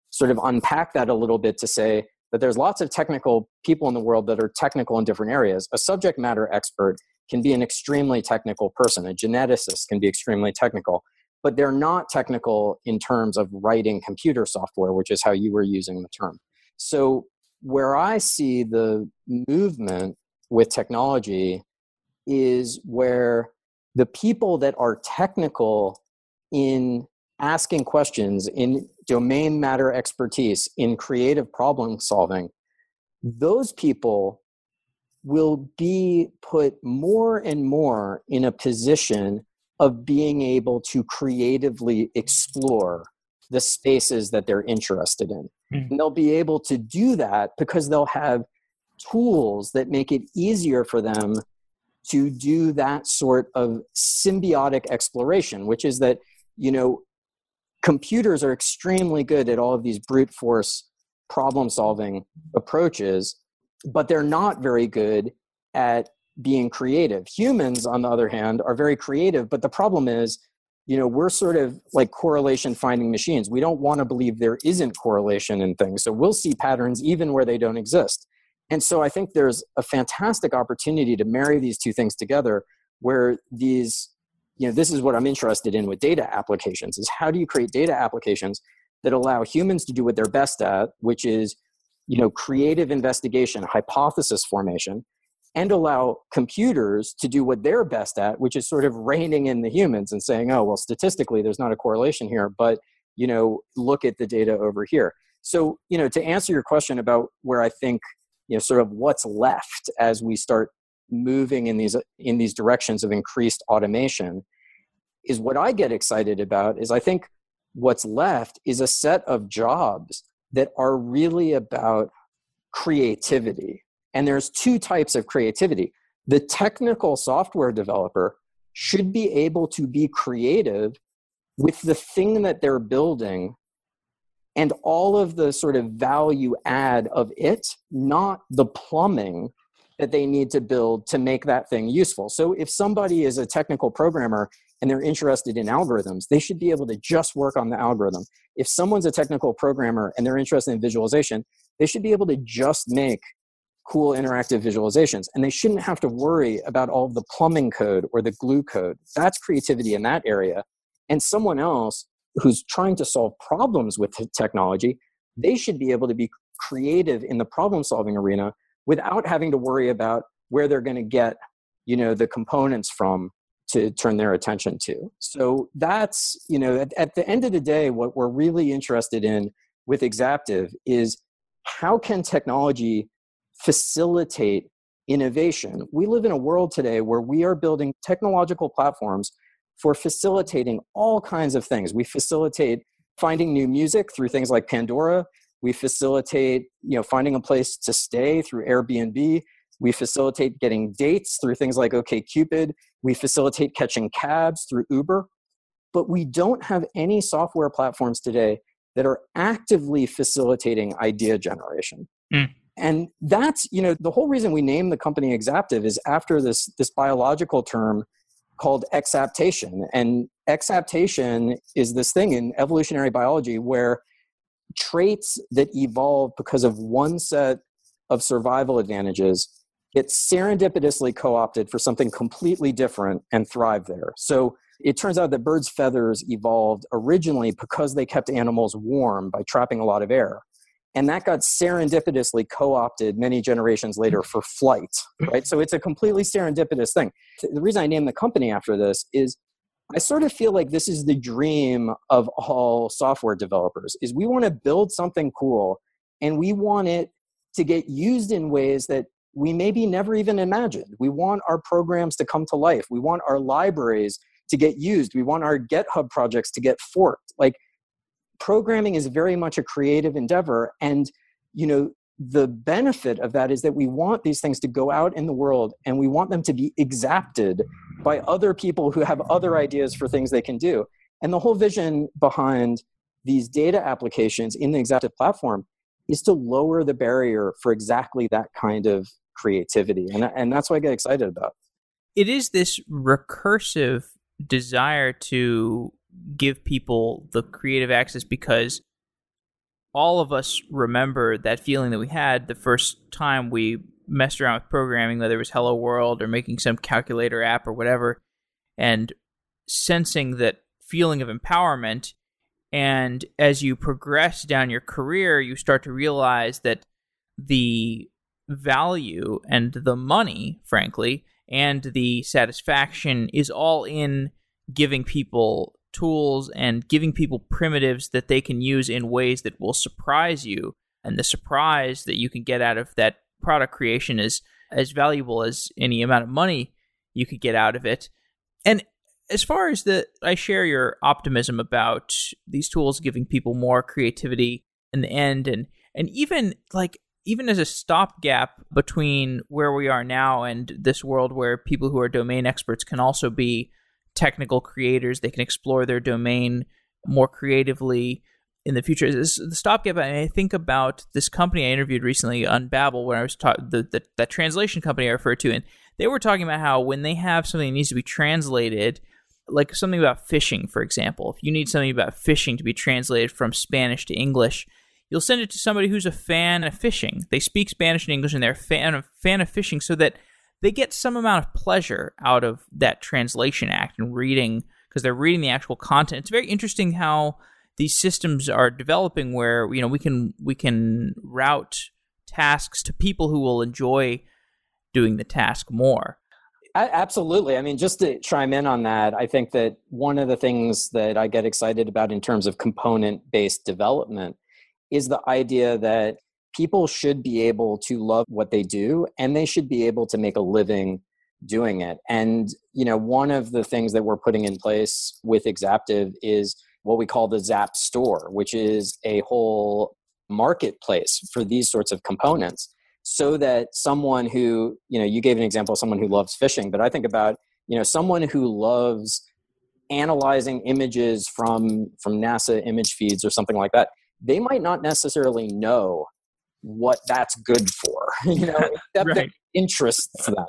sort of unpack that a little bit to say that there's lots of technical people in the world that are technical in different areas. A subject matter expert can be an extremely technical person, a geneticist can be extremely technical, but they're not technical in terms of writing computer software, which is how you were using the term. So, where I see the movement with technology is where the people that are technical in asking questions in domain matter expertise in creative problem solving those people will be put more and more in a position of being able to creatively explore the spaces that they're interested in. Mm-hmm. And they'll be able to do that because they'll have tools that make it easier for them to do that sort of symbiotic exploration, which is that, you know, computers are extremely good at all of these brute force problem solving approaches, but they're not very good at being creative. Humans, on the other hand, are very creative, but the problem is, you know, we're sort of like correlation finding machines. We don't want to believe there isn't correlation in things. So we'll see patterns even where they don't exist. And so I think there's a fantastic opportunity to marry these two things together where these, you know, this is what I'm interested in with data applications is how do you create data applications that allow humans to do what they're best at, which is, you know, creative investigation, hypothesis formation, and allow computers to do what they're best at, which is sort of reining in the humans and saying, oh, well, statistically, there's not a correlation here, but, you know, look at the data over here. So, you know, to answer your question about where I think you know sort of what's left as we start moving in these in these directions of increased automation is what i get excited about is i think what's left is a set of jobs that are really about creativity and there's two types of creativity the technical software developer should be able to be creative with the thing that they're building and all of the sort of value add of it, not the plumbing that they need to build to make that thing useful. So if somebody is a technical programmer and they're interested in algorithms, they should be able to just work on the algorithm. If someone's a technical programmer and they're interested in visualization, they should be able to just make cool interactive visualizations and they shouldn't have to worry about all the plumbing code or the glue code. That's creativity in that area. And someone else who's trying to solve problems with technology, they should be able to be creative in the problem solving arena without having to worry about where they're going to get you know the components from to turn their attention to so that's you know at, at the end of the day what we're really interested in with exaptive is how can technology facilitate innovation we live in a world today where we are building technological platforms for facilitating all kinds of things. We facilitate finding new music through things like Pandora. We facilitate, you know, finding a place to stay through Airbnb. We facilitate getting dates through things like OkCupid. We facilitate catching cabs through Uber. But we don't have any software platforms today that are actively facilitating idea generation. Mm. And that's, you know, the whole reason we named the company Exaptive is after this this biological term called exaptation. And exaptation is this thing in evolutionary biology where traits that evolve because of one set of survival advantages get serendipitously co opted for something completely different and thrive there. So it turns out that birds' feathers evolved originally because they kept animals warm by trapping a lot of air and that got serendipitously co-opted many generations later for flight right? So it's a completely serendipitous thing. The reason i named the company after this is i sort of feel like this is the dream of all software developers is we want to build something cool and we want it to get used in ways that we maybe never even imagined. We want our programs to come to life. We want our libraries to get used. We want our github projects to get forked. Like programming is very much a creative endeavor and you know the benefit of that is that we want these things to go out in the world and we want them to be exapted by other people who have other ideas for things they can do. And the whole vision behind these data applications in the exaptive platform is to lower the barrier for exactly that kind of creativity and, and that's what i get excited about.
It is this recursive desire to give people the creative access because all of us remember that feeling that we had the first time we messed around with programming, whether it was Hello World or making some calculator app or whatever, and sensing that feeling of empowerment. And as you progress down your career, you start to realize that the value and the money, frankly, and the satisfaction is all in giving people tools and giving people primitives that they can use in ways that will surprise you. And the surprise that you can get out of that product creation is as valuable as any amount of money you could get out of it. And as far as the, I share your optimism about these tools giving people more creativity in the end, and and even like even as a stopgap between where we are now and this world where people who are domain experts can also be technical creators. They can explore their domain more creatively in the future. This, the stopgap. I think about this company I interviewed recently on Unbabel, where I was talking the, the that translation company I referred to, and they were talking about how when they have something that needs to be translated, like something about fishing, for example, if you need something about fishing to be translated from Spanish to English, you'll send it to somebody who's a fan of fishing. They speak Spanish and English, and they're a fan of fan of fishing, so that they get some amount of pleasure out of that translation act and reading because they're reading the actual content. It's very interesting how these systems are developing where you know we can we can route tasks to people who will enjoy doing the task more.
Absolutely. I mean, just to chime in on that, I think that one of the things that I get excited about in terms of component based development is the idea that people should be able to love what they do and they should be able to make a living doing it. And, you know, one of the things that we're putting in place with Exaptive is what we call the Xap store, which is a whole marketplace for these sorts of components so that someone who, you know, you gave an example of someone who loves fishing, but I think about, you know, someone who loves analyzing images from from NASA image feeds or something like that they might not necessarily know what that's good for you know except right. interests them.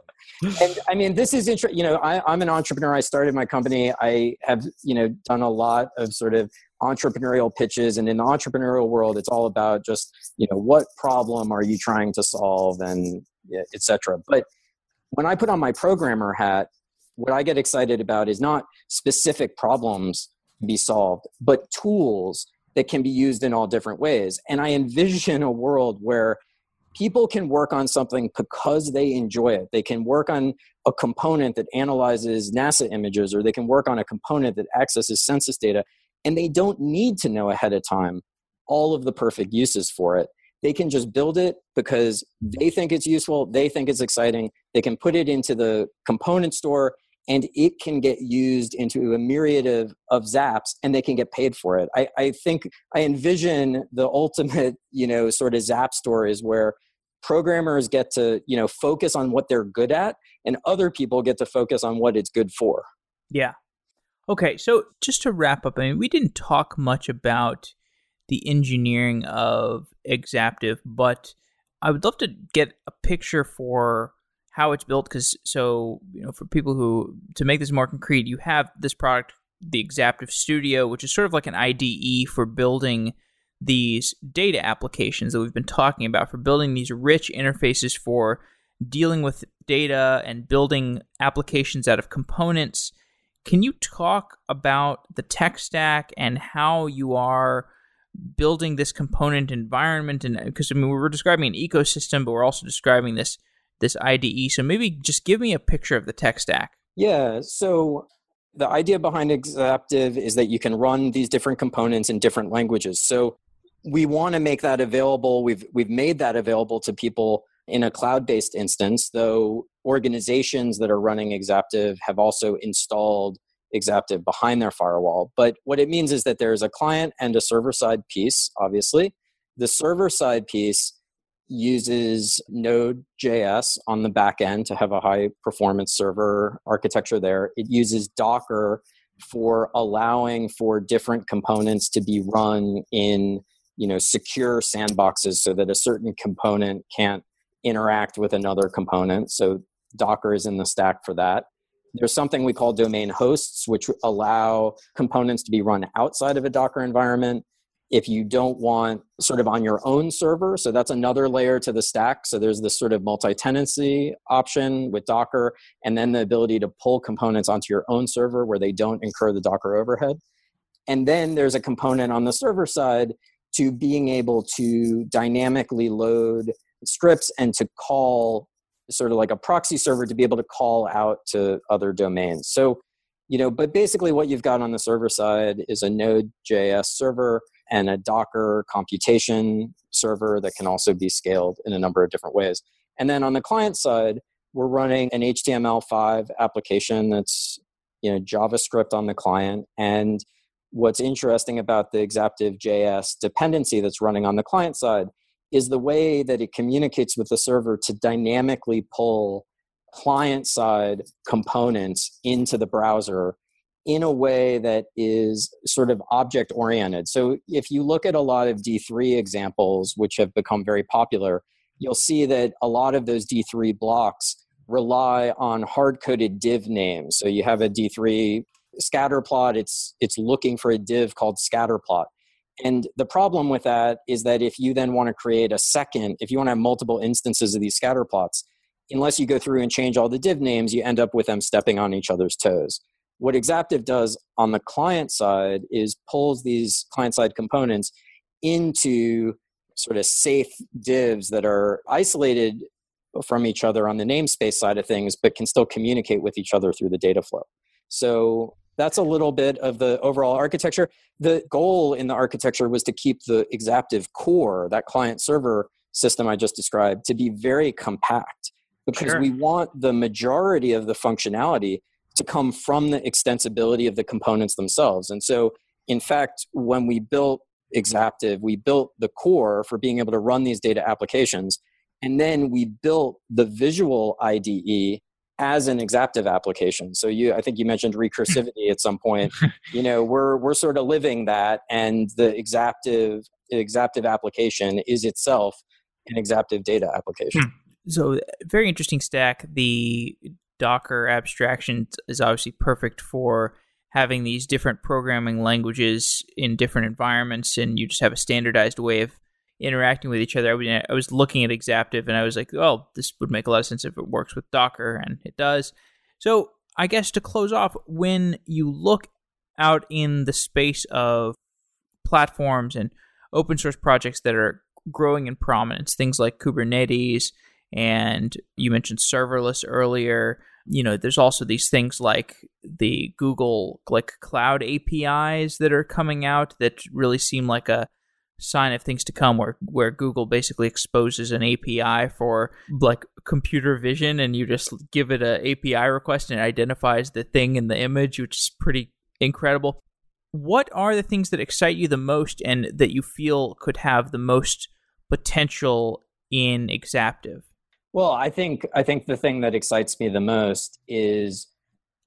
And i mean this is interesting you know I, i'm an entrepreneur. I started my company. I have you know done a lot of sort of entrepreneurial pitches. And in the entrepreneurial world it's all about just you know what problem are you trying to solve and etc but when i put on my programmer hat what i get excited about is not specific problems to be solved but tools that can be used in all different ways. And I envision a world where people can work on something because they enjoy it. They can work on a component that analyzes NASA images, or they can work on a component that accesses census data, and they don't need to know ahead of time all of the perfect uses for it. They can just build it because they think it's useful, they think it's exciting. They can put it into the component store and it can get used into a myriad of, of xaps and they can get paid for it. I, I think i envision the ultimate you know sort of zap stories where programmers get to you know focus on what they're good at and other people get to focus on what it's good for.
Yeah. Okay so just to wrap up i mean we didn't talk much about the engineering of exaptive but i would love to get a picture for how it's built because so you know for people who to make this more concrete you have this product the exaptive studio which is sort of like an ide for building these data applications that we've been talking about for building these rich interfaces for dealing with data and building applications out of components. Can you talk about the tech stack and how you are building this component environment? And because i mean we were describing an ecosystem but we're also describing this this IDE. So maybe just give me a picture of the tech stack.
Yeah. So the idea behind Exaptive is that you can run these different components in different languages. So we want to make that available. We've we've made that available to people in a cloud-based instance, though organizations that are running Exaptive have also installed Exaptive behind their firewall. But what it means is that there's a client and a server-side piece, obviously. The server-side piece uses Node.js on the back end to have a high performance server architecture there. It uses Docker for allowing for different components to be run in you know secure sandboxes so that a certain component can't interact with another component. So docker is in the stack for that. There's something we call domain hosts which allow components to be run outside of a docker environment if you don't want sort of on your own server. So that's another layer to the stack. So there's this sort of multi tenancy option with Docker, and then the ability to pull components onto your own server where they don't incur the Docker overhead. And then there's a component on the server side to being able to dynamically load scripts and to call sort of like a proxy server to be able to call out to other domains. So, you know, but basically what you've got on the server side is a Node.js server and a Docker computation server that can also be scaled in a number of different ways. And then on the client side, we're running an HTML5 application that's you know JavaScript on the client. And what's interesting about the Exaptive JS dependency that's running on the client side is the way that it communicates with the server to dynamically pull client side components into the browser in a way that is sort of object oriented. So if you look at a lot of D3 examples, which have become very popular, you'll see that a lot of those D3 blocks rely on hard coded div names. So you have a D3 scatter plot, it's, it's looking for a div called scatter plot. And the problem with that is that if you then want to create a second, if you want to have multiple instances of these scatter plots, unless you go through and change all the div names, you end up with them stepping on each other's toes. What Exaptive does on the client side is pulls these client side components into sort of safe divs that are isolated from each other on the namespace side of things, but can still communicate with each other through the data flow. So that's a little bit of the overall architecture. The goal in the architecture was to keep the Exaptive core, that client server system I just described, to be very compact because sure. we want the majority of the functionality to come from the extensibility of the components themselves. And so, in fact, when we built Exaptive, we built the core for being able to run these data applications. And then we built the visual IDE as an Exaptive application. So you, I think you mentioned recursivity at some point. You know, we're we're sort of living that, and the Exaptive Exaptive application is itself an Exaptive data application. Hmm.
So very interesting stack. The Docker abstraction is obviously perfect for having these different programming languages in different environments, and you just have a standardized way of interacting with each other. I was looking at Exaptive, and I was like, "Oh, this would make a lot of sense if it works with Docker," and it does. So, I guess to close off, when you look out in the space of platforms and open source projects that are growing in prominence, things like Kubernetes, and you mentioned serverless earlier you know there's also these things like the google like cloud apis that are coming out that really seem like a sign of things to come where where google basically exposes an api for like computer vision and you just give it a api request and it identifies the thing in the image which is pretty incredible. What are the things that excite you the most and that you feel could have the most potential in exaptive
well, I think I think the thing that excites me the most is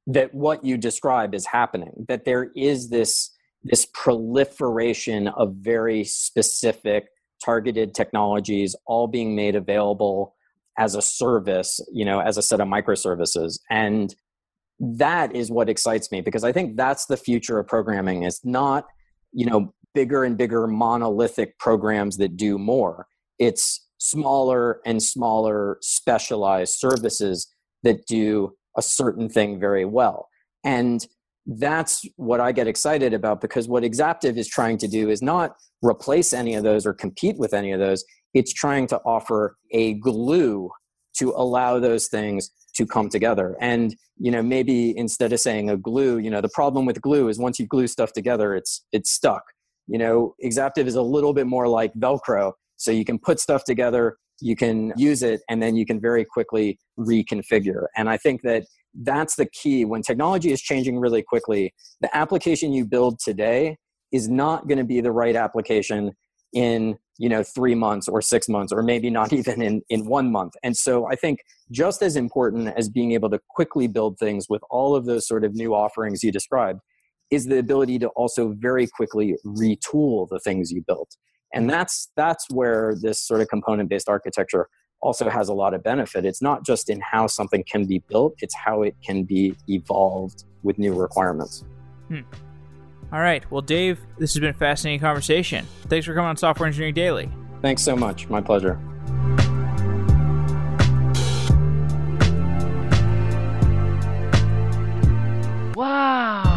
that what you describe is happening. That there is this this proliferation of very specific targeted technologies all being made available as a service, you know, as a set of microservices. And that is what excites me because I think that's the future of programming. It's not, you know, bigger and bigger monolithic programs that do more. It's smaller and smaller specialized services that do a certain thing very well. And that's what I get excited about because what Exaptive is trying to do is not replace any of those or compete with any of those. It's trying to offer a glue to allow those things to come together. And you know, maybe instead of saying a glue, you know, the problem with glue is once you glue stuff together, it's it's stuck. You know, Exaptive is a little bit more like Velcro. So you can put stuff together, you can use it, and then you can very quickly reconfigure. And I think that that's the key. When technology is changing really quickly, the application you build today is not going to be the right application in you know three months or six months or maybe not even in in one month and so i think just as important as being able to quickly build things with all of those sort of new offerings you described is the ability to also very quickly retool the things you built and that's, that's where this sort of component based architecture also has a lot of benefit. It's not just in how something can be built, it's how it can be evolved with new requirements.
Hmm. All right. Well, Dave, this has been a fascinating conversation. Thanks for coming on Software Engineering Daily.
Thanks so much. My pleasure. Wow.